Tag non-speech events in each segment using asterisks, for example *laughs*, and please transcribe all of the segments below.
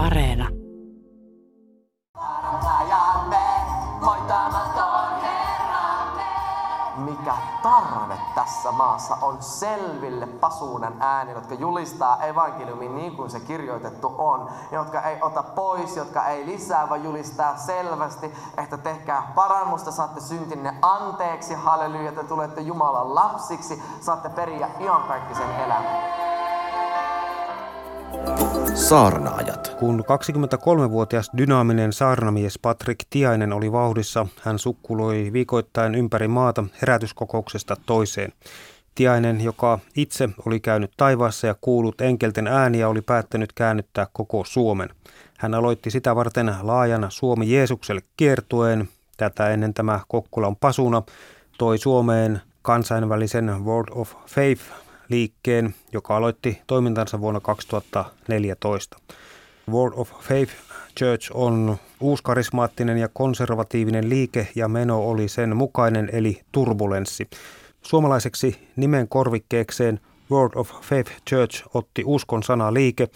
Areena. Mikä tarve tässä maassa on selville pasuunan ääni, jotka julistaa evankeliumin niin kuin se kirjoitettu on, jotka ei ota pois, jotka ei lisää, vaan julistaa selvästi, että tehkää parannusta, saatte syntinne anteeksi, halleluja, te tulette Jumalan lapsiksi, saatte periä iankaikkisen elämän. Saarnaajat. Kun 23-vuotias dynaaminen saarnamies Patrick Tiainen oli vauhdissa, hän sukkuloi viikoittain ympäri maata herätyskokouksesta toiseen. Tiainen, joka itse oli käynyt taivaassa ja kuullut enkelten ääniä, oli päättänyt käännyttää koko Suomen. Hän aloitti sitä varten laajan Suomi Jeesukselle kiertueen. Tätä ennen tämä Kokkolan pasuna toi Suomeen kansainvälisen World of Faith liikkeen, joka aloitti toimintansa vuonna 2014. World of Faith Church on uuskarismaattinen ja konservatiivinen liike ja meno oli sen mukainen eli turbulenssi. Suomalaiseksi nimen korvikkeekseen World of Faith Church otti uskon sana liike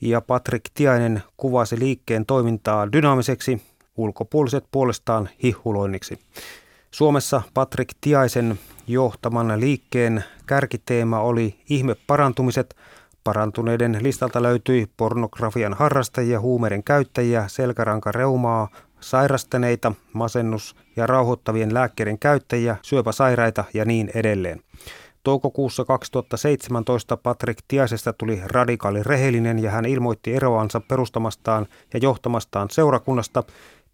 ja Patrick Tiainen kuvasi liikkeen toimintaa dynaamiseksi, ulkopuoliset puolestaan hihuloinniksi. Suomessa Patrick Tiaisen johtaman liikkeen kärkiteema oli ihme parantumiset. Parantuneiden listalta löytyi pornografian harrastajia, huumeiden käyttäjiä, selkärankareumaa, sairastaneita, masennus- ja rauhoittavien lääkkeiden käyttäjiä, syöpäsairaita ja niin edelleen. Toukokuussa 2017 Patrick Tiasesta tuli radikaali rehellinen ja hän ilmoitti eroansa perustamastaan ja johtamastaan seurakunnasta.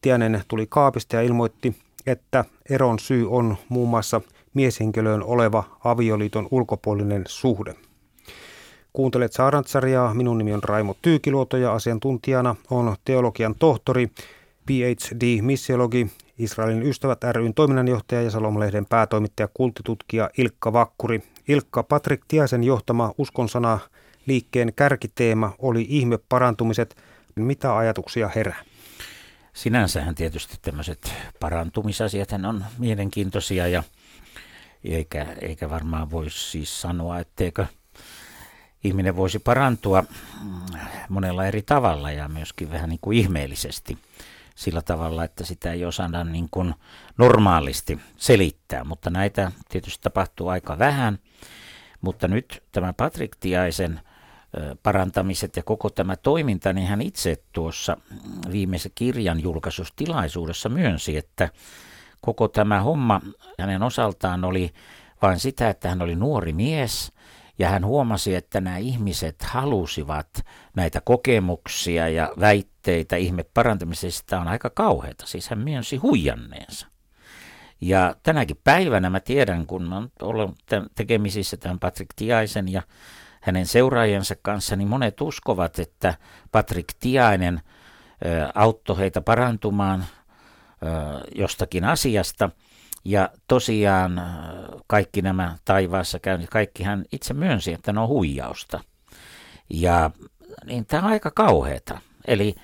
Tianen tuli kaapista ja ilmoitti, että eron syy on muun muassa mieshenkilöön oleva avioliiton ulkopuolinen suhde. Kuuntelet Saarantsarjaa. Minun nimi on Raimo Tyykiluoto ja asiantuntijana on teologian tohtori, PhD-missiologi, Israelin ystävät ryn toiminnanjohtaja ja Salom-lehden päätoimittaja kultitutkija Ilkka Vakkuri. Ilkka Patrik Tiaisen johtama uskonsana liikkeen kärkiteema oli ihme parantumiset. Mitä ajatuksia herää? Sinänsähän tietysti tämmöiset parantumisasiat on mielenkiintoisia ja eikä, eikä varmaan voisi siis sanoa, etteikö ihminen voisi parantua monella eri tavalla ja myöskin vähän niin kuin ihmeellisesti sillä tavalla, että sitä ei osata niin kuin normaalisti selittää, mutta näitä tietysti tapahtuu aika vähän. Mutta nyt tämä Patrick Tiaisen parantamiset ja koko tämä toiminta, niin hän itse tuossa viimeisen kirjan julkaisustilaisuudessa myönsi, että koko tämä homma hänen osaltaan oli vain sitä, että hän oli nuori mies ja hän huomasi, että nämä ihmiset halusivat näitä kokemuksia ja väitteitä ihme parantamisesta on aika kauheita. Siis hän myönsi huijanneensa. Ja tänäkin päivänä mä tiedän, kun olen ollut tekemisissä tämän Patrick Tiaisen ja hänen seuraajansa kanssa, niin monet uskovat, että Patrick Tiainen auttoi heitä parantumaan jostakin asiasta. Ja tosiaan kaikki nämä taivaassa käynnit, kaikki hän itse myönsi, että ne on huijausta. Ja niin tämä on aika kauheata. Eli,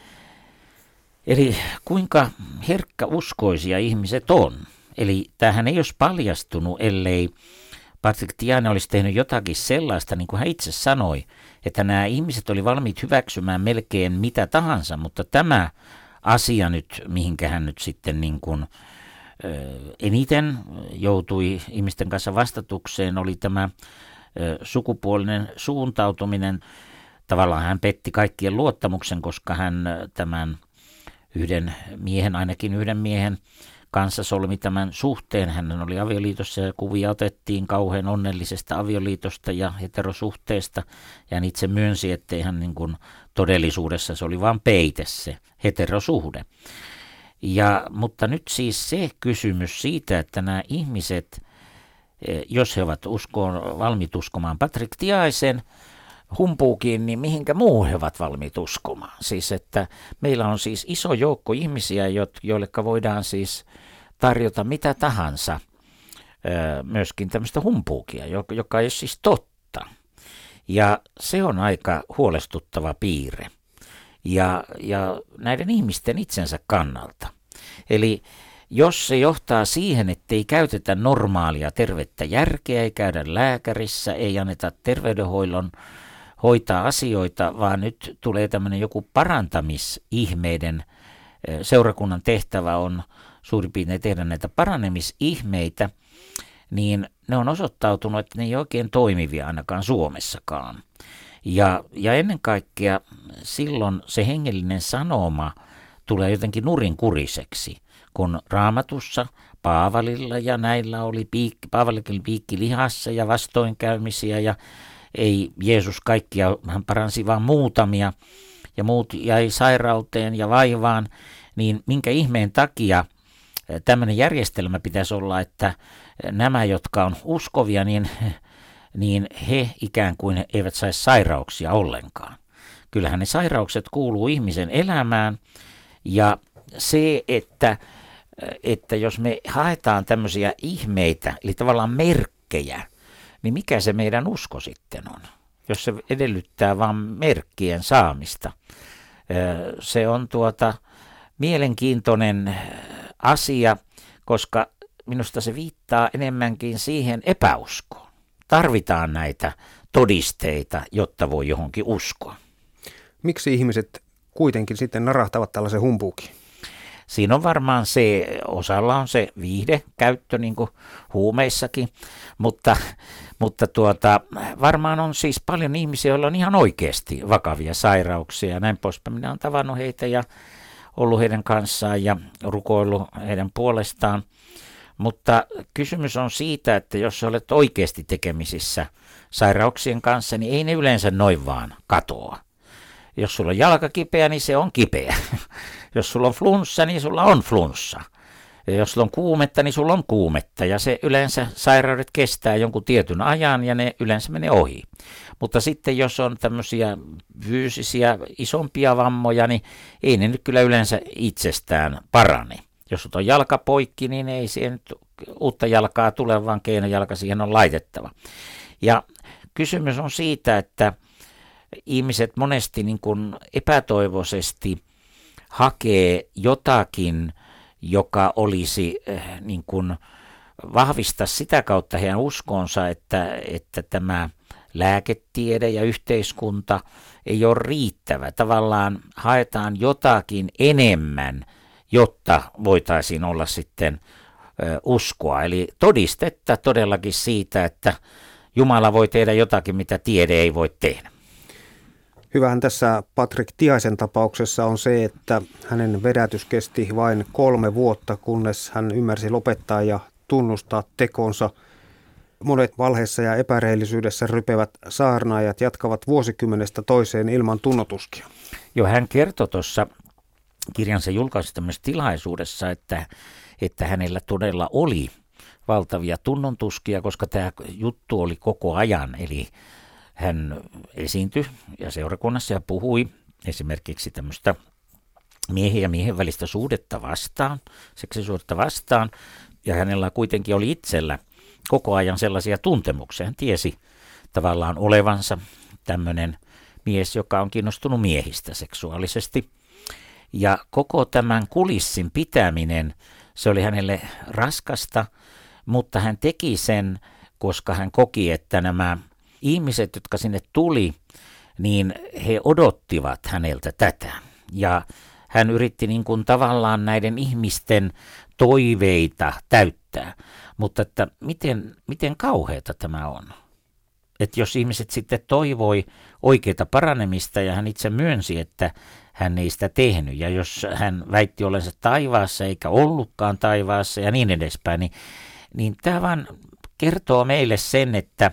eli kuinka herkkä uskoisia ihmiset on. Eli tähän ei olisi paljastunut, ellei Patrick Tiane olisi tehnyt jotakin sellaista, niin kuin hän itse sanoi, että nämä ihmiset oli valmiit hyväksymään melkein mitä tahansa, mutta tämä asia nyt, mihinkä hän nyt sitten niin kuin, eniten joutui ihmisten kanssa vastatukseen, oli tämä sukupuolinen suuntautuminen. Tavallaan hän petti kaikkien luottamuksen, koska hän tämän yhden miehen, ainakin yhden miehen, kanssa solmi tämän suhteen. Hän oli avioliitossa ja kuvia otettiin kauhean onnellisesta avioliitosta ja heterosuhteesta. Ja hän itse myönsi, ettei hän niin kuin todellisuudessa se oli vain peite se heterosuhde. Ja, mutta nyt siis se kysymys siitä, että nämä ihmiset, eh, jos he ovat uskoon, valmiit uskomaan Patrick Tiaisen, humpuukin, niin mihinkä muu he ovat valmiit uskomaan. Siis että meillä on siis iso joukko ihmisiä, joille voidaan siis tarjota mitä tahansa, myöskin tämmöistä humpuukia, joka ei siis totta. Ja se on aika huolestuttava piirre. Ja, ja näiden ihmisten itsensä kannalta. Eli jos se johtaa siihen, että ei käytetä normaalia tervettä järkeä, ei käydä lääkärissä, ei anneta terveydenhoidon hoitaa asioita, vaan nyt tulee tämmöinen joku parantamisihmeiden seurakunnan tehtävä on suurin piirtein tehdä näitä paranemisihmeitä, niin ne on osoittautunut, että ne ei oikein toimivia ainakaan Suomessakaan. Ja, ja ennen kaikkea silloin se hengellinen sanoma tulee jotenkin nurinkuriseksi, kun raamatussa Paavalilla ja näillä oli piikki, Paavalikin piikki lihassa ja vastoinkäymisiä ja ei Jeesus kaikkia, hän paransi vain muutamia ja muut jäi sairauteen ja vaivaan, niin minkä ihmeen takia tämmöinen järjestelmä pitäisi olla, että nämä, jotka on uskovia, niin, *laughs* niin he ikään kuin eivät saisi sairauksia ollenkaan. Kyllähän ne sairaukset kuuluu ihmisen elämään ja se, että, että jos me haetaan tämmöisiä ihmeitä, eli tavallaan merkkejä, niin mikä se meidän usko sitten on? Jos se edellyttää vain merkkien saamista. Se on tuota mielenkiintoinen asia, koska minusta se viittaa enemmänkin siihen epäuskoon. Tarvitaan näitä todisteita, jotta voi johonkin uskoa. Miksi ihmiset kuitenkin sitten narahtavat tällaisen humpuukin? Siinä on varmaan se, osalla on se viihdekäyttö niin kuin huumeissakin, mutta, mutta tuota, varmaan on siis paljon ihmisiä, joilla on ihan oikeasti vakavia sairauksia ja näin poispäin. Minä olen tavannut heitä ja ollut heidän kanssaan ja rukoillut heidän puolestaan. Mutta kysymys on siitä, että jos olet oikeasti tekemisissä sairauksien kanssa, niin ei ne yleensä noin vaan katoa. Jos sulla on jalka kipeä, niin se on kipeä. *laughs* jos sulla on flunssa, niin sulla on flunssa. Ja jos sulla on kuumetta, niin sulla on kuumetta. Ja se yleensä sairaudet kestää jonkun tietyn ajan ja ne yleensä menee ohi. Mutta sitten jos on tämmöisiä fyysisiä isompia vammoja, niin ei ne nyt kyllä yleensä itsestään parane. Jos on jalka poikki, niin ei siihen uutta jalkaa tule, vaan keinojalka siihen on laitettava. Ja kysymys on siitä, että ihmiset monesti niin kuin epätoivoisesti hakee jotakin, joka olisi eh, niin kuin vahvistaa sitä kautta heidän uskonsa, että, että tämä lääketiede ja yhteiskunta ei ole riittävä. Tavallaan haetaan jotakin enemmän, jotta voitaisiin olla sitten ö, uskoa. Eli todistetta todellakin siitä, että Jumala voi tehdä jotakin, mitä tiede ei voi tehdä. Hyvähän tässä Patrick Tiaisen tapauksessa on se, että hänen vedätys kesti vain kolme vuotta, kunnes hän ymmärsi lopettaa ja tunnustaa tekonsa. Monet valheessa ja epärehellisyydessä rypevät saarnaajat jatkavat vuosikymmenestä toiseen ilman tunnotuskia. Joo, hän kertoi tuossa kirjansa julkaisi tilaisuudessa, että, että hänellä todella oli valtavia tunnontuskia, koska tämä juttu oli koko ajan. Eli hän esiintyi ja seurakunnassa ja puhui esimerkiksi tämmöistä miehen ja miehen välistä suhdetta vastaan, seksisuudetta vastaan, ja hänellä kuitenkin oli itsellä koko ajan sellaisia tuntemuksia. Hän tiesi tavallaan olevansa tämmöinen mies, joka on kiinnostunut miehistä seksuaalisesti. Ja koko tämän kulissin pitäminen, se oli hänelle raskasta, mutta hän teki sen, koska hän koki, että nämä ihmiset, jotka sinne tuli, niin he odottivat häneltä tätä. Ja hän yritti niin kuin tavallaan näiden ihmisten toiveita täyttää. Mutta että miten, miten kauheata tämä on? Että jos ihmiset sitten toivoi oikeita paranemista ja hän itse myönsi, että hän ei sitä tehnyt. Ja jos hän väitti olensa taivaassa eikä ollutkaan taivaassa ja niin edespäin, niin, niin tämä vaan kertoo meille sen, että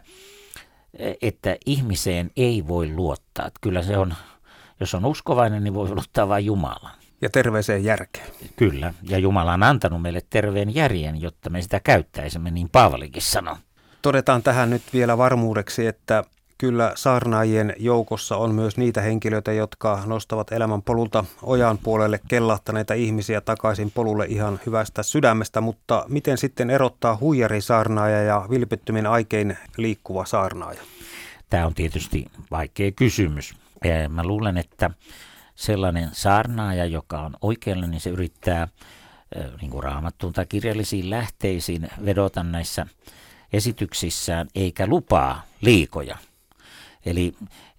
että ihmiseen ei voi luottaa. Että kyllä se on, jos on uskovainen, niin voi luottaa vain Jumalaan. Ja terveeseen järkeen. Kyllä, ja Jumala on antanut meille terveen järjen, jotta me sitä käyttäisimme, niin Paavalikin sanoi. Todetaan tähän nyt vielä varmuudeksi, että kyllä saarnaajien joukossa on myös niitä henkilöitä, jotka nostavat elämän polulta ojan puolelle kellahtaneita ihmisiä takaisin polulle ihan hyvästä sydämestä, mutta miten sitten erottaa huijarisaarnaaja ja vilpittymin aikein liikkuva saarnaaja? Tämä on tietysti vaikea kysymys. Mä luulen, että sellainen saarnaaja, joka on oikealla, niin se yrittää niin kuin raamattuun tai kirjallisiin lähteisiin vedota näissä esityksissään, eikä lupaa liikoja – Eli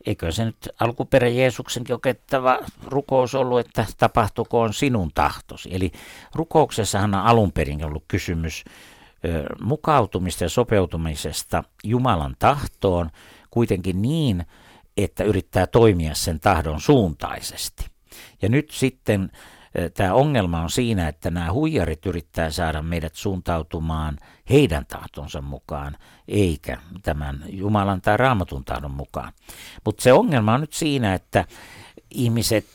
eikö se nyt alkuperä Jeesuksenkin okettava rukous ollut, että tapahtukoon sinun tahtosi. Eli rukouksessahan on alun perin ollut kysymys mukautumista ja sopeutumisesta Jumalan tahtoon, kuitenkin niin, että yrittää toimia sen tahdon suuntaisesti. Ja nyt sitten tämä ongelma on siinä, että nämä huijarit yrittää saada meidät suuntautumaan heidän tahtonsa mukaan, eikä tämän Jumalan tai raamatun tahdon mukaan. Mutta se ongelma on nyt siinä, että ihmiset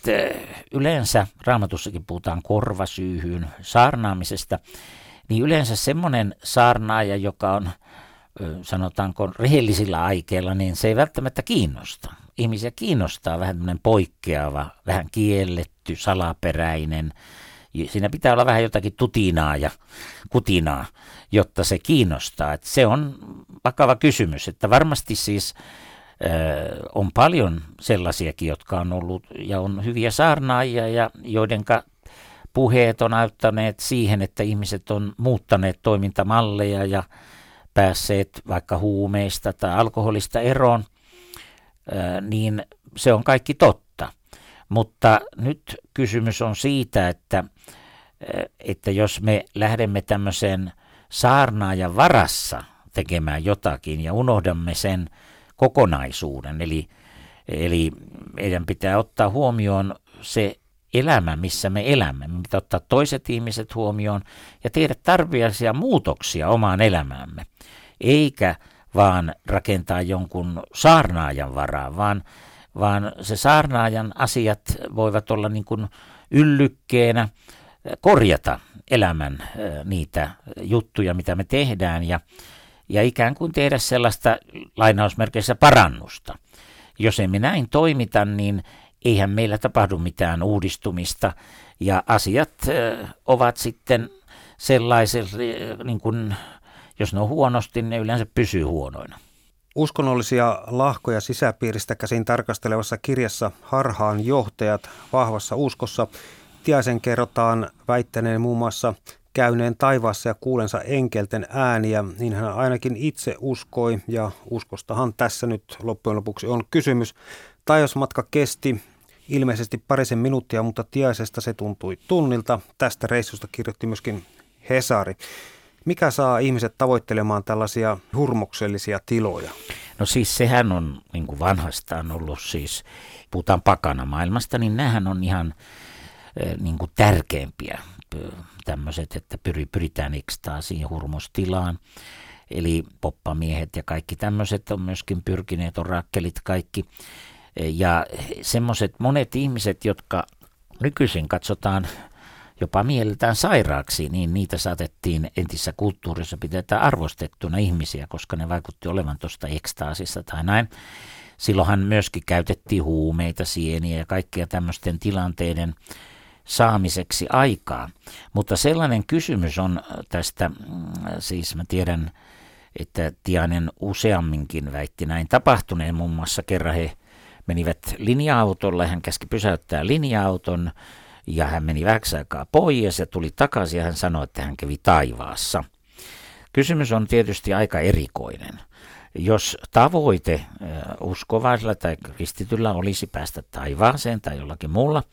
yleensä, raamatussakin puhutaan korvasyyhyyn saarnaamisesta, niin yleensä semmoinen saarnaaja, joka on sanotaanko rehellisillä aikeilla, niin se ei välttämättä kiinnosta. Ihmisiä kiinnostaa vähän tämmöinen poikkeava, vähän kielletty, salaperäinen. Siinä pitää olla vähän jotakin tutinaa ja kutinaa, jotta se kiinnostaa. Että se on vakava kysymys, että varmasti siis on paljon sellaisiakin, jotka on ollut ja on hyviä saarnaajia ja joidenka puheet on auttaneet siihen, että ihmiset on muuttaneet toimintamalleja ja päässeet vaikka huumeista tai alkoholista eroon, niin se on kaikki totta. Mutta nyt kysymys on siitä, että, että jos me lähdemme tämmöisen saarnaajan varassa tekemään jotakin ja unohdamme sen kokonaisuuden, eli, eli meidän pitää ottaa huomioon se elämä, missä me elämme. Me pitää ottaa toiset ihmiset huomioon ja tehdä tarpeellisia muutoksia omaan elämäämme, eikä vaan rakentaa jonkun saarnaajan varaa, vaan, vaan se saarnaajan asiat voivat olla niin kuin yllykkeenä korjata elämän niitä juttuja, mitä me tehdään ja, ja ikään kuin tehdä sellaista lainausmerkeissä parannusta. Jos emme näin toimita, niin eihän meillä tapahdu mitään uudistumista ja asiat ovat sitten sellaisella, niin kuin, jos ne on huonosti, ne yleensä pysyy huonoina. Uskonnollisia lahkoja sisäpiiristä käsin tarkastelevassa kirjassa Harhaan johtajat vahvassa uskossa Tiaisen kerrotaan väittäneen muun muassa käyneen taivaassa ja kuulensa enkelten ääniä, niin hän ainakin itse uskoi, ja uskostahan tässä nyt loppujen lopuksi on kysymys. Taivasmatka kesti ilmeisesti parisen minuuttia, mutta tiaisesta se tuntui tunnilta. Tästä reissusta kirjoitti myöskin Hesari. Mikä saa ihmiset tavoittelemaan tällaisia hurmoksellisia tiloja? No siis sehän on niin kuin vanhastaan ollut siis, puhutaan pakana maailmasta, niin nämähän on ihan eh, niin kuin tärkeimpiä tämmöiset, että pyritään ekstaasiin, hurmostilaan. Eli poppamiehet ja kaikki tämmöiset on myöskin pyrkineet, orakkelit kaikki. Ja semmoiset monet ihmiset, jotka nykyisin katsotaan jopa mieltään sairaaksi, niin niitä saatettiin entisessä kulttuurissa pitää arvostettuna ihmisiä, koska ne vaikutti olevan tuosta ekstaasista tai näin. Silloinhan myöskin käytettiin huumeita, sieniä ja kaikkia tämmöisten tilanteiden saamiseksi aikaa. Mutta sellainen kysymys on tästä, mm, siis mä tiedän, että Tianen useamminkin väitti näin tapahtuneen, muun muassa kerran he menivät linja-autolla, hän käski pysäyttää linja-auton ja hän meni vähäksi aikaa pois ja tuli takaisin ja hän sanoi, että hän kävi taivaassa. Kysymys on tietysti aika erikoinen. Jos tavoite uskovaisella tai kristityllä olisi päästä taivaaseen tai jollakin muulla,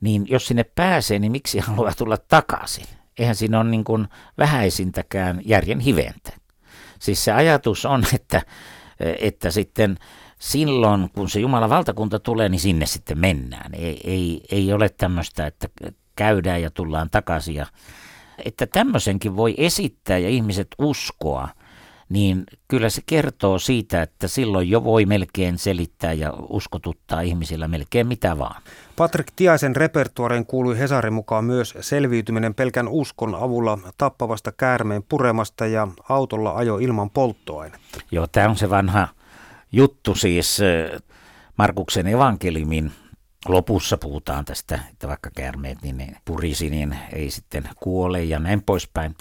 niin jos sinne pääsee, niin miksi haluaa tulla takaisin? Eihän siinä ole niin kuin vähäisintäkään järjen hiventä. Siis se ajatus on, että, että sitten silloin, kun se Jumalan valtakunta tulee, niin sinne sitten mennään. Ei, ei, ei ole tämmöistä, että käydään ja tullaan takaisin. Ja, että tämmöisenkin voi esittää ja ihmiset uskoa, niin kyllä se kertoo siitä, että silloin jo voi melkein selittää ja uskotuttaa ihmisillä melkein mitä vaan. Patrick Tiaisen repertuareen kuului Hesarin mukaan myös selviytyminen pelkän uskon avulla tappavasta käärmeen puremasta ja autolla ajo ilman polttoainetta. Joo, tämä on se vanha juttu siis Markuksen evankeliumin lopussa puhutaan tästä, että vaikka käärmeet niin ne purisi, niin ei sitten kuole ja näin poispäin.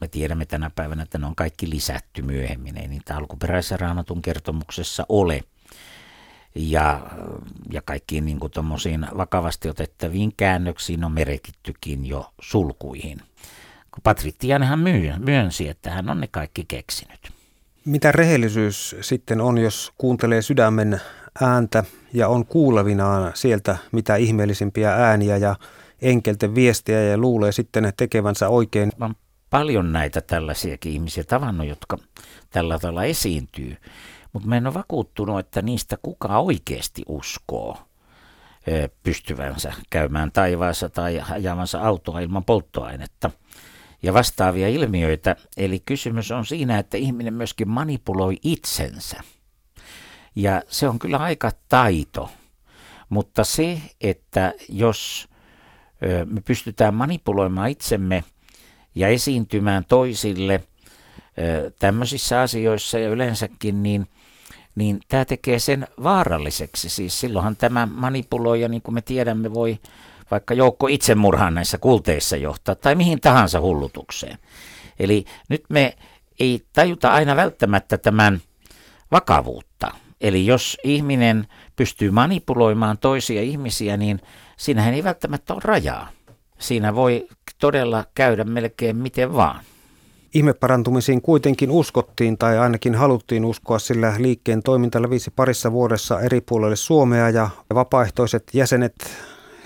Me tiedämme tänä päivänä, että ne on kaikki lisätty myöhemmin, ei niitä alkuperäisessä raamatun kertomuksessa ole. Ja, ja kaikkiin niin kuin vakavasti otettaviin käännöksiin on merkittykin jo sulkuihin. Patriktianhan myönsi, että hän on ne kaikki keksinyt. Mitä rehellisyys sitten on, jos kuuntelee sydämen ääntä ja on kuulevinaan sieltä mitä ihmeellisimpiä ääniä ja enkelten viestiä ja luulee sitten tekevänsä oikein. Mä oon paljon näitä tällaisiakin ihmisiä tavannut, jotka tällä tavalla esiintyy, mutta mä en ole vakuuttunut, että niistä kuka oikeasti uskoo pystyvänsä käymään taivaassa tai ajavansa autoa ilman polttoainetta ja vastaavia ilmiöitä. Eli kysymys on siinä, että ihminen myöskin manipuloi itsensä. Ja se on kyllä aika taito. Mutta se, että jos me pystytään manipuloimaan itsemme ja esiintymään toisille tämmöisissä asioissa ja yleensäkin, niin, niin tämä tekee sen vaaralliseksi. Siis silloinhan tämä manipuloija, niin kuin me tiedämme, voi vaikka joukko itsemurhaan näissä kulteissa johtaa tai mihin tahansa hullutukseen. Eli nyt me ei tajuta aina välttämättä tämän vakavuutta. Eli jos ihminen pystyy manipuloimaan toisia ihmisiä, niin siinähän ei välttämättä ole rajaa. Siinä voi todella käydä melkein miten vaan. Ihmeparantumisiin kuitenkin uskottiin tai ainakin haluttiin uskoa, sillä liikkeen toiminta levisi parissa vuodessa eri puolille Suomea ja vapaaehtoiset jäsenet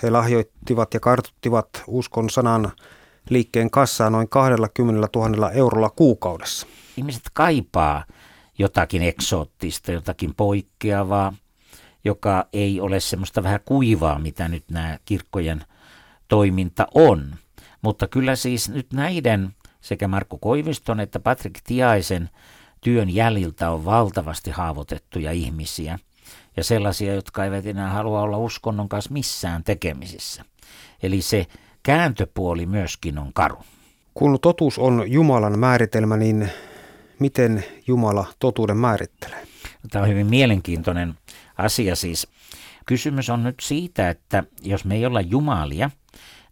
he lahjoittivat ja kartuttivat uskon sanan liikkeen kassaa noin 20 000 eurolla kuukaudessa. Ihmiset kaipaa jotakin eksoottista, jotakin poikkeavaa, joka ei ole semmoista vähän kuivaa, mitä nyt nämä kirkkojen toiminta on. Mutta kyllä siis nyt näiden sekä Markku Koiviston että Patrik Tiaisen työn jäljiltä on valtavasti haavoitettuja ihmisiä ja sellaisia, jotka eivät enää halua olla uskonnon kanssa missään tekemisissä. Eli se kääntöpuoli myöskin on karu. Kun totuus on Jumalan määritelmä, niin miten Jumala totuuden määrittelee? Tämä on hyvin mielenkiintoinen asia siis. Kysymys on nyt siitä, että jos me ei olla jumalia,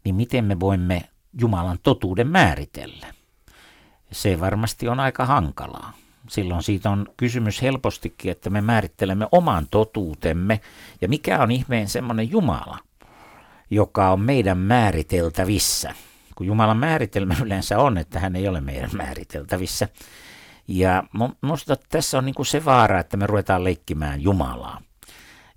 niin miten me voimme Jumalan totuuden määritellä? Se varmasti on aika hankalaa. Silloin siitä on kysymys helpostikin, että me määrittelemme oman totuutemme. Ja mikä on ihmeen semmoinen Jumala, joka on meidän määriteltävissä? Kun Jumalan määritelmä *laughs* yleensä on, että hän ei ole meidän määriteltävissä. Ja minusta tässä on niin kuin se vaara, että me ruvetaan leikkimään Jumalaa.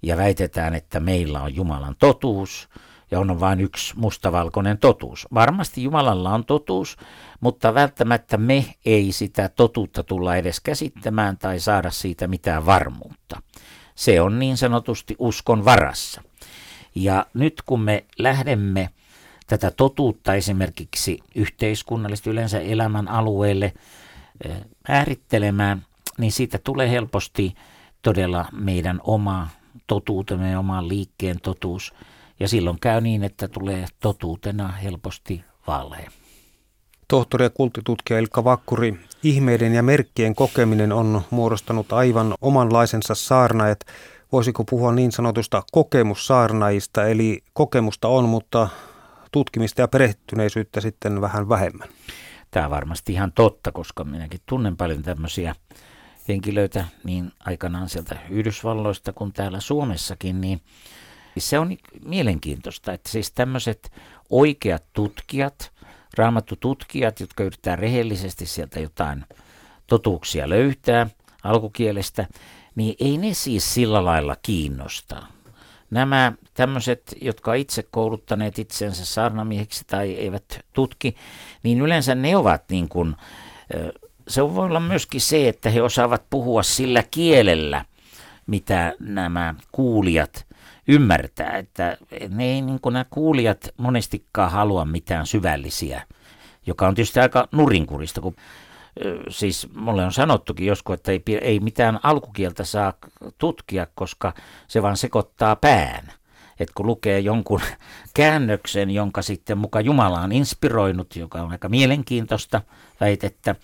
Ja väitetään, että meillä on Jumalan totuus ja on vain yksi mustavalkoinen totuus. Varmasti Jumalalla on totuus, mutta välttämättä me ei sitä totuutta tulla edes käsittämään tai saada siitä mitään varmuutta. Se on niin sanotusti uskon varassa. Ja nyt kun me lähdemme tätä totuutta esimerkiksi yhteiskunnallisesti yleensä elämän alueelle eh, määrittelemään, niin siitä tulee helposti todella meidän oma totuutemme ja oman liikkeen totuus. Ja silloin käy niin, että tulee totuutena helposti valhe. Tohtori ja kulttitutkija Ilkka Vakkuri, ihmeiden ja merkkien kokeminen on muodostanut aivan omanlaisensa saarnaajat. Voisiko puhua niin sanotusta kokemussaarnaajista, eli kokemusta on, mutta tutkimista ja perehtyneisyyttä sitten vähän vähemmän? Tämä on varmasti ihan totta, koska minäkin tunnen paljon tämmöisiä henkilöitä niin aikanaan sieltä Yhdysvalloista kuin täällä Suomessakin, niin se on mielenkiintoista, että siis tämmöiset oikeat tutkijat, raamattututkijat, jotka yrittää rehellisesti sieltä jotain totuuksia löytää alkukielestä, niin ei ne siis sillä lailla kiinnosta. Nämä tämmöiset, jotka itse kouluttaneet itsensä saarnamieheksi tai eivät tutki, niin yleensä ne ovat niin kuin, se voi olla myöskin se, että he osaavat puhua sillä kielellä, mitä nämä kuulijat ymmärtää, että ne ei niin nämä kuulijat monestikaan halua mitään syvällisiä, joka on tietysti aika nurinkurista, kun siis mulle on sanottukin joskus, että ei, ei mitään alkukieltä saa tutkia, koska se vaan sekoittaa pään. että kun lukee jonkun *laughs* käännöksen, jonka sitten muka Jumala on inspiroinut, joka on aika mielenkiintoista väitettä,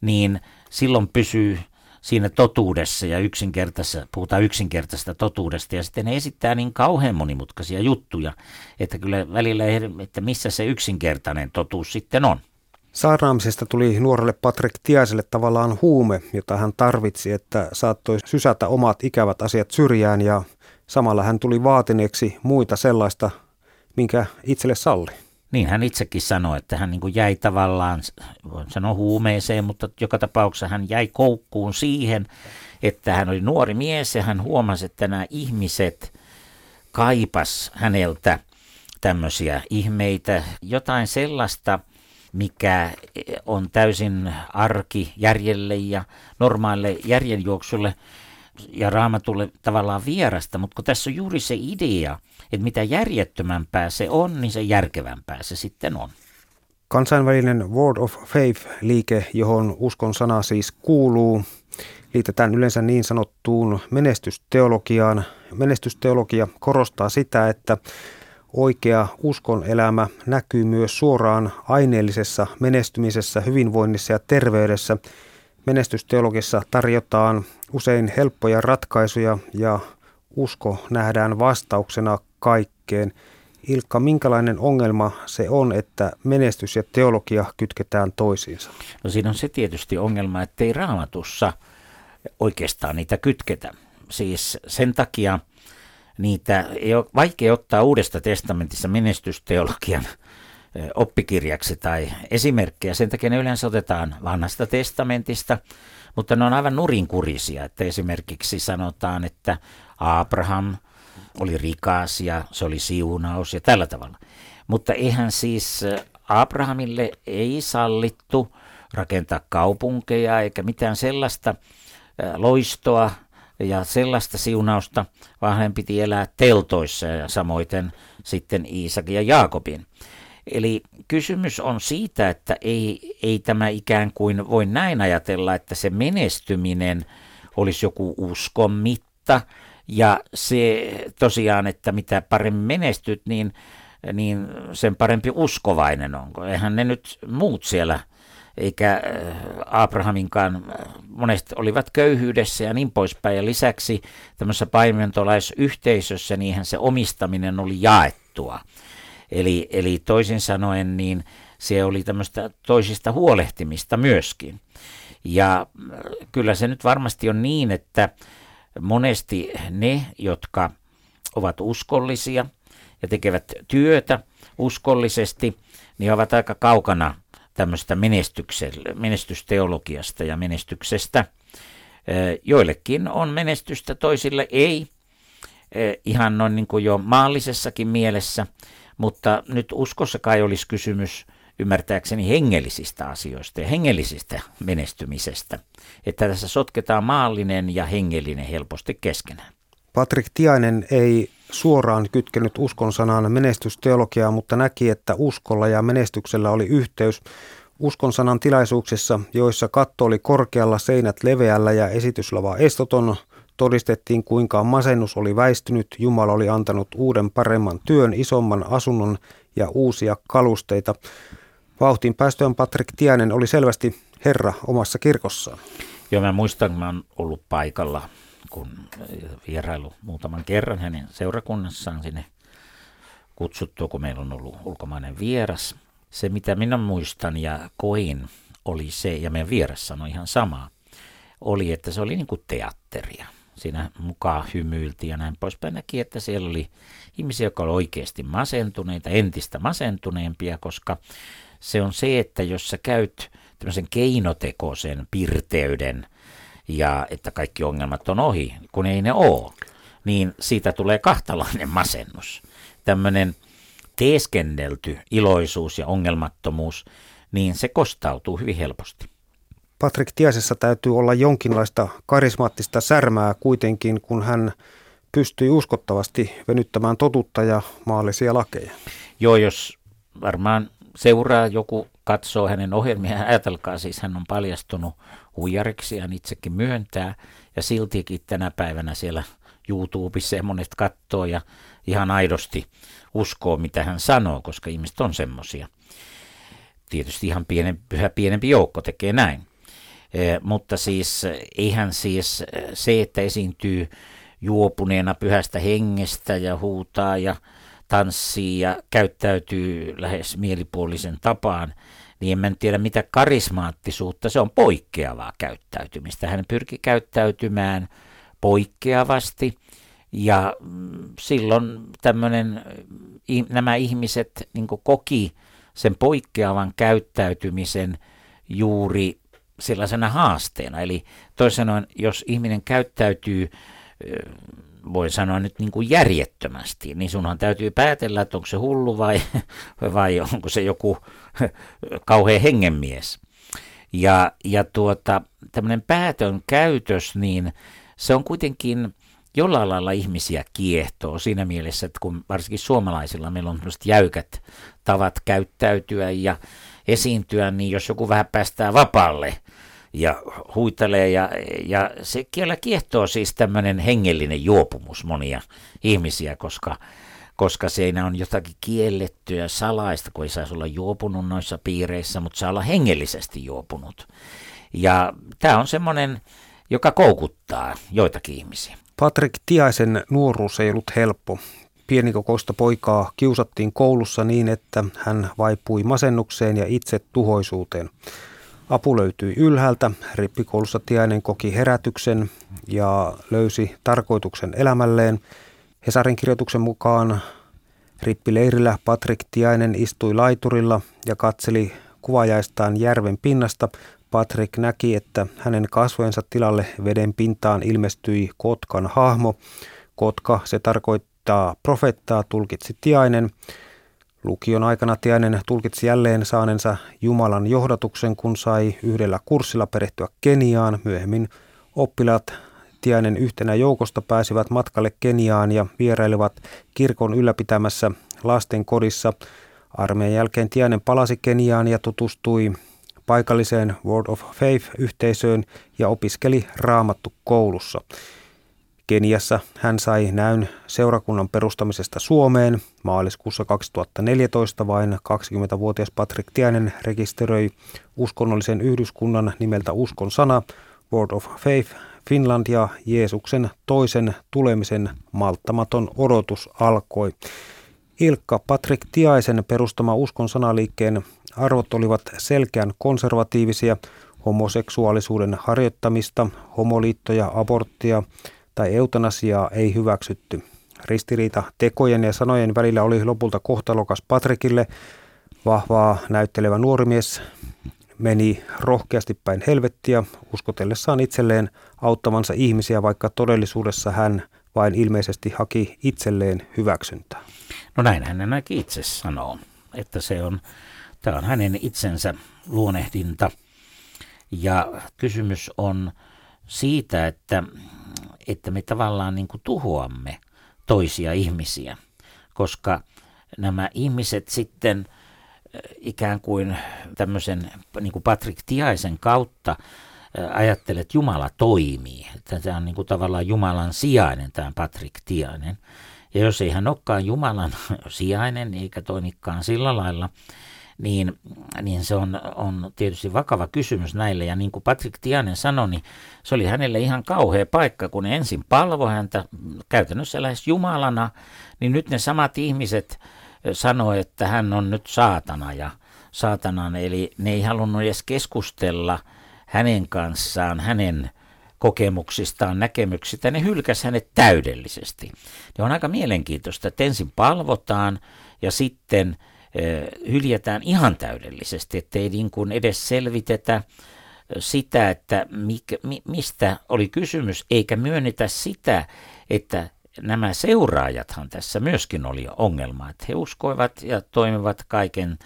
niin silloin pysyy siinä totuudessa ja yksinkertaisessa, puhutaan yksinkertaisesta totuudesta ja sitten ne esittää niin kauhean monimutkaisia juttuja, että kyllä välillä, että missä se yksinkertainen totuus sitten on. Saarnaamisesta tuli nuorelle Patrick Tiaiselle tavallaan huume, jota hän tarvitsi, että saattoi sysätä omat ikävät asiat syrjään ja samalla hän tuli vaatineeksi muita sellaista, minkä itselle salli. Niin hän itsekin sanoi, että hän niin jäi tavallaan, voin sanoa huumeeseen, mutta joka tapauksessa hän jäi koukkuun siihen, että hän oli nuori mies ja hän huomasi, että nämä ihmiset kaipas häneltä tämmöisiä ihmeitä, jotain sellaista, mikä on täysin arki järjelle ja normaalille järjenjuoksulle ja raamatulle tavallaan vierasta, mutta kun tässä on juuri se idea, että mitä järjettömämpää se on, niin se järkevämpää se sitten on. Kansainvälinen Word of Faith-liike, johon uskon sana siis kuuluu, liitetään yleensä niin sanottuun menestysteologiaan. Menestysteologia korostaa sitä, että oikea uskon elämä näkyy myös suoraan aineellisessa menestymisessä, hyvinvoinnissa ja terveydessä. Menestysteologissa tarjotaan usein helppoja ratkaisuja ja usko nähdään vastauksena kaikkeen. Ilkka, minkälainen ongelma se on, että menestys ja teologia kytketään toisiinsa? No siinä on se tietysti ongelma, että ei raamatussa oikeastaan niitä kytketä. Siis sen takia niitä ei ole vaikea ottaa uudesta testamentissa menestysteologian oppikirjaksi tai esimerkkejä. Sen takia ne yleensä otetaan vanhasta testamentista, mutta ne on aivan nurinkurisia. Että esimerkiksi sanotaan, että Abraham oli rikas ja se oli siunaus ja tällä tavalla. Mutta eihän siis Abrahamille ei sallittu rakentaa kaupunkeja eikä mitään sellaista loistoa ja sellaista siunausta, vaan hän piti elää teltoissa ja samoiten sitten Iisakin ja Jaakobin. Eli kysymys on siitä, että ei, ei tämä ikään kuin voi näin ajatella, että se menestyminen olisi joku uskon mitta, ja se tosiaan, että mitä paremmin menestyt, niin, niin sen parempi uskovainen on. Eihän ne nyt muut siellä eikä äh, Abrahaminkaan, äh, monesti olivat köyhyydessä ja niin poispäin. Ja lisäksi tämmöisessä paimentolaisyhteisössä niinhän se omistaminen oli jaettua. Eli, eli toisin sanoen, niin se oli tämmöistä toisista huolehtimista myöskin. Ja äh, kyllä se nyt varmasti on niin, että monesti ne, jotka ovat uskollisia ja tekevät työtä uskollisesti, niin ovat aika kaukana tämmöistä menestysteologiasta ja menestyksestä. Joillekin on menestystä, toisille ei, ihan noin niin kuin jo maallisessakin mielessä, mutta nyt uskossa kai olisi kysymys ymmärtääkseni hengellisistä asioista ja hengellisistä menestymisestä, että tässä sotketaan maallinen ja hengellinen helposti keskenään. Patrik Tiainen ei suoraan kytkenyt uskon sanaan menestysteologiaa, mutta näki, että uskolla ja menestyksellä oli yhteys. Uskon sanan tilaisuuksissa, joissa katto oli korkealla, seinät leveällä ja esityslava estoton, todistettiin kuinka masennus oli väistynyt, Jumala oli antanut uuden paremman työn, isomman asunnon ja uusia kalusteita. Vauhtiin päästöön Patrik Tiainen oli selvästi herra omassa kirkossaan. Joo, mä muistan, mä oon ollut paikalla kun vierailu muutaman kerran hänen seurakunnassaan sinne kutsuttu, kun meillä on ollut ulkomainen vieras. Se, mitä minä muistan ja koin, oli se, ja meidän vieras sanoi ihan samaa, oli, että se oli niin kuin teatteria. Siinä mukaan hymyiltiin ja näin poispäin näki, että siellä oli ihmisiä, jotka olivat oikeasti masentuneita, entistä masentuneempia, koska se on se, että jos sä käyt tämmöisen keinotekoisen pirteyden ja että kaikki ongelmat on ohi, kun ei ne ole, niin siitä tulee kahtalainen masennus. Tämmöinen teeskennelty iloisuus ja ongelmattomuus, niin se kostautuu hyvin helposti. Patrick Tiasessa täytyy olla jonkinlaista karismaattista särmää kuitenkin, kun hän pystyi uskottavasti venyttämään totutta ja maallisia lakeja. Joo, jos varmaan seuraa joku, katsoo hänen ohjelmiaan, ajatelkaa siis, hän on paljastunut huijariksi, hän itsekin myöntää, ja siltikin tänä päivänä siellä YouTubessa monet katsoo ja ihan aidosti uskoo, mitä hän sanoo, koska ihmiset on semmoisia. Tietysti ihan pienempi, pyhä pienempi joukko tekee näin. E, mutta siis eihän siis se, että esiintyy juopuneena pyhästä hengestä ja huutaa ja tanssii ja käyttäytyy lähes mielipuolisen tapaan, niin en tiedä mitä karismaattisuutta, se on poikkeavaa käyttäytymistä. Hän pyrki käyttäytymään poikkeavasti ja mm, silloin tämmöinen, nämä ihmiset niin koki sen poikkeavan käyttäytymisen juuri sellaisena haasteena. Eli toisin sanoen, jos ihminen käyttäytyy voi sanoa nyt niin kuin järjettömästi, niin sunhan täytyy päätellä, että onko se hullu vai, vai onko se joku kauhean hengenmies. Ja, ja tuota, tämmöinen päätön käytös, niin se on kuitenkin jollain lailla ihmisiä kiehtoo siinä mielessä, että kun varsinkin suomalaisilla meillä on jäykät tavat käyttäytyä ja esiintyä, niin jos joku vähän päästää vapaalle ja huitelee ja, ja se kyllä kiehtoo siis tämmöinen hengellinen juopumus monia ihmisiä, koska, koska siinä on jotakin kiellettyä salaista, kun ei saisi olla juopunut noissa piireissä, mutta saa olla hengellisesti juopunut. Ja tämä on semmoinen, joka koukuttaa joitakin ihmisiä. Patrick Tiaisen nuoruus ei ollut helppo. Pienikokoista poikaa kiusattiin koulussa niin, että hän vaipui masennukseen ja itse tuhoisuuteen. Apu löytyi ylhäältä. Rippikoulussa Tiainen koki herätyksen ja löysi tarkoituksen elämälleen. Hesarin kirjoituksen mukaan rippileirillä Patrick Tiainen istui laiturilla ja katseli kuvajaistaan järven pinnasta. Patrick näki, että hänen kasvojensa tilalle veden pintaan ilmestyi kotkan hahmo. Kotka, se tarkoittaa profettaa, tulkitsi Tiainen. Lukion aikana Tiainen tulkitsi jälleen saanensa Jumalan johdatuksen, kun sai yhdellä kurssilla perehtyä Keniaan. Myöhemmin oppilaat Tiainen yhtenä joukosta pääsivät matkalle Keniaan ja vierailivat kirkon ylläpitämässä lasten kodissa. Armeijan jälkeen Tiainen palasi Keniaan ja tutustui paikalliseen World of Faith-yhteisöön ja opiskeli raamattu koulussa. Keniassa hän sai näyn seurakunnan perustamisesta Suomeen. Maaliskuussa 2014 vain 20-vuotias Patrick Tiainen rekisteröi uskonnollisen yhdyskunnan nimeltä Uskon sana, World of Faith Finland ja Jeesuksen toisen tulemisen malttamaton odotus alkoi. Ilkka Patrick Tiaisen perustama Uskon sanaliikkeen arvot olivat selkeän konservatiivisia, homoseksuaalisuuden harjoittamista, homoliittoja, aborttia, tai eutanasiaa ei hyväksytty. Ristiriita tekojen ja sanojen välillä oli lopulta kohtalokas Patrikille. Vahvaa näyttelevä nuori mies meni rohkeasti päin helvettiä uskotellessaan itselleen auttavansa ihmisiä, vaikka todellisuudessa hän vain ilmeisesti haki itselleen hyväksyntää. No näin hän ainakin itse sanoo, että se on, tämä on hänen itsensä luonehdinta. Ja kysymys on siitä, että että me tavallaan niin kuin tuhoamme toisia ihmisiä, koska nämä ihmiset sitten ikään kuin tämmöisen niin kuin Patrick Tiaisen kautta ajattelet, että Jumala toimii. Tämä on niin kuin tavallaan Jumalan sijainen, tämä Patrick Tiainen. Ja jos ei hän olekaan Jumalan *laughs* sijainen eikä toimikaan sillä lailla, niin, niin se on, on tietysti vakava kysymys näille. Ja niin kuin Patrick Tianen sanoi, niin se oli hänelle ihan kauhea paikka, kun ne ensin palvoi häntä käytännössä lähes Jumalana, niin nyt ne samat ihmiset sanoi, että hän on nyt saatana ja saatanan, eli ne ei halunnut edes keskustella hänen kanssaan, hänen kokemuksistaan, näkemyksistä, ne hylkäs hänet täydellisesti. Ja on aika mielenkiintoista, että ensin palvotaan ja sitten – hyljätään ihan täydellisesti, ettei niin kuin edes selvitetä sitä, että mikä, mi, mistä oli kysymys, eikä myönnetä sitä, että nämä seuraajathan tässä myöskin oli ongelma, että he uskoivat ja toimivat kaiken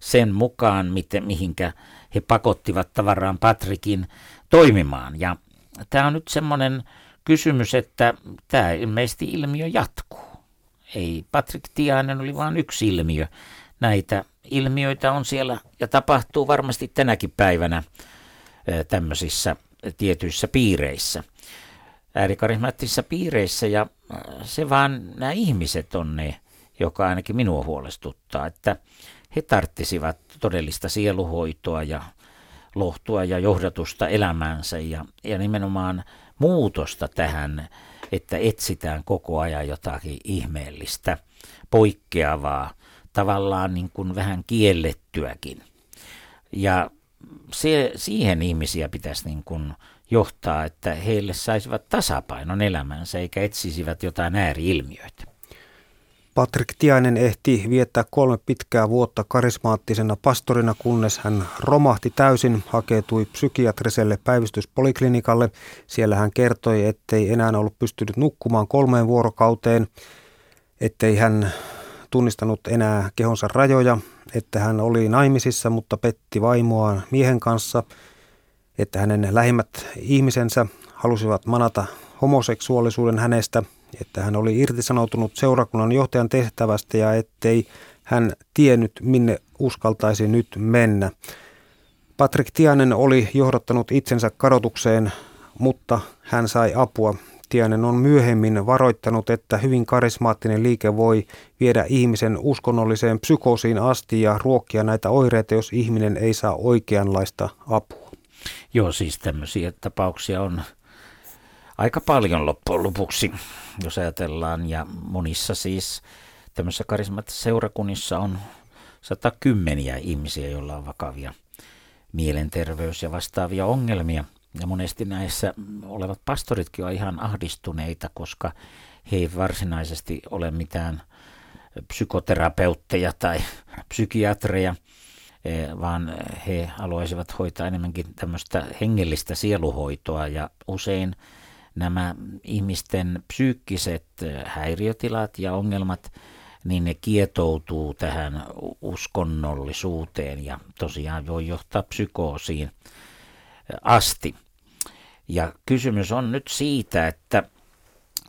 sen mukaan, miten, mihinkä he pakottivat tavaraan Patrikin toimimaan. Ja tämä on nyt semmoinen kysymys, että tämä ilmeisesti ilmiö jatkuu. Ei Patrick Tiainen oli vain yksi ilmiö näitä ilmiöitä on siellä ja tapahtuu varmasti tänäkin päivänä tämmöisissä tietyissä piireissä, äärikarismaattisissa piireissä ja se vaan nämä ihmiset on ne, joka ainakin minua huolestuttaa, että he tarttisivat todellista sieluhoitoa ja lohtua ja johdatusta elämäänsä ja, ja nimenomaan muutosta tähän, että etsitään koko ajan jotakin ihmeellistä, poikkeavaa, tavallaan niin kuin vähän kiellettyäkin. Ja se, siihen ihmisiä pitäisi niin kuin johtaa, että heille saisivat tasapainon elämänsä eikä etsisivät jotain ääriilmiöitä. Patrick Tiainen ehti viettää kolme pitkää vuotta karismaattisena pastorina, kunnes hän romahti täysin, hakeutui psykiatriselle päivystyspoliklinikalle. Siellä hän kertoi, ettei enää ollut pystynyt nukkumaan kolmeen vuorokauteen, ettei hän tunnistanut enää kehonsa rajoja, että hän oli naimisissa, mutta petti vaimoaan miehen kanssa, että hänen lähimmät ihmisensä halusivat manata homoseksuaalisuuden hänestä – että hän oli irtisanoutunut seurakunnan johtajan tehtävästä ja ettei hän tiennyt, minne uskaltaisi nyt mennä. Patrick Tianen oli johdattanut itsensä kadotukseen, mutta hän sai apua. Tianen on myöhemmin varoittanut, että hyvin karismaattinen liike voi viedä ihmisen uskonnolliseen psykoosiin asti ja ruokkia näitä oireita, jos ihminen ei saa oikeanlaista apua. Joo, siis tämmöisiä tapauksia on aika paljon loppujen lopuksi, jos ajatellaan. Ja monissa siis tämmöisissä karismaattisissa seurakunnissa on kymmeniä ihmisiä, joilla on vakavia mielenterveys- ja vastaavia ongelmia. Ja monesti näissä olevat pastoritkin ovat ihan ahdistuneita, koska he ei varsinaisesti ole mitään psykoterapeutteja tai *laughs* psykiatreja, eh, vaan he haluaisivat hoitaa enemmänkin tämmöistä hengellistä sieluhoitoa. Ja usein nämä ihmisten psyykkiset häiriötilat ja ongelmat, niin ne kietoutuu tähän uskonnollisuuteen ja tosiaan voi johtaa psykoosiin asti. Ja kysymys on nyt siitä, että,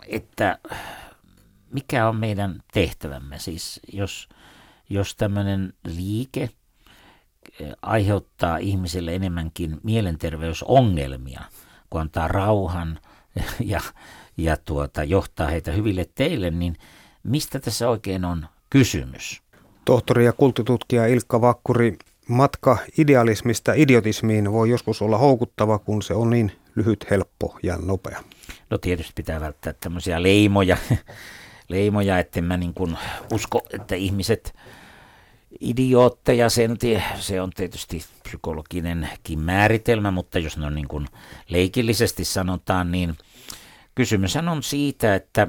että mikä on meidän tehtävämme. Siis jos, jos tämmöinen liike aiheuttaa ihmisille enemmänkin mielenterveysongelmia, kun antaa rauhan *laughs* – ja, ja tuota, johtaa heitä hyville teille, niin mistä tässä oikein on kysymys? Tohtori ja kulttitutkija Ilkka Vakkuri, matka idealismista idiotismiin voi joskus olla houkuttava, kun se on niin lyhyt, helppo ja nopea. No tietysti pitää välttää tämmöisiä leimoja, *laughs* leimoja että mä niin kuin usko, että ihmiset idiootteja, sen se on tietysti psykologinenkin määritelmä, mutta jos ne on niin kuin leikillisesti sanotaan, niin kysymys on siitä, että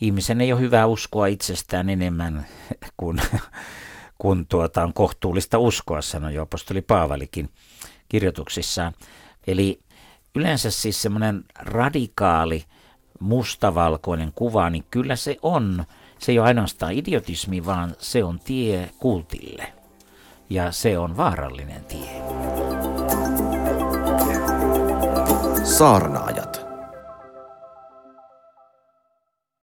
ihmisen ei ole hyvä uskoa itsestään enemmän *laughs* kuin, kun tuota on kohtuullista uskoa, sanoi jo apostoli Paavalikin kirjoituksissaan. Eli yleensä siis semmoinen radikaali mustavalkoinen kuva, niin kyllä se on se ei ole ainoastaan idiotismi, vaan se on tie kultille. Ja se on vaarallinen tie. Saarnaajat.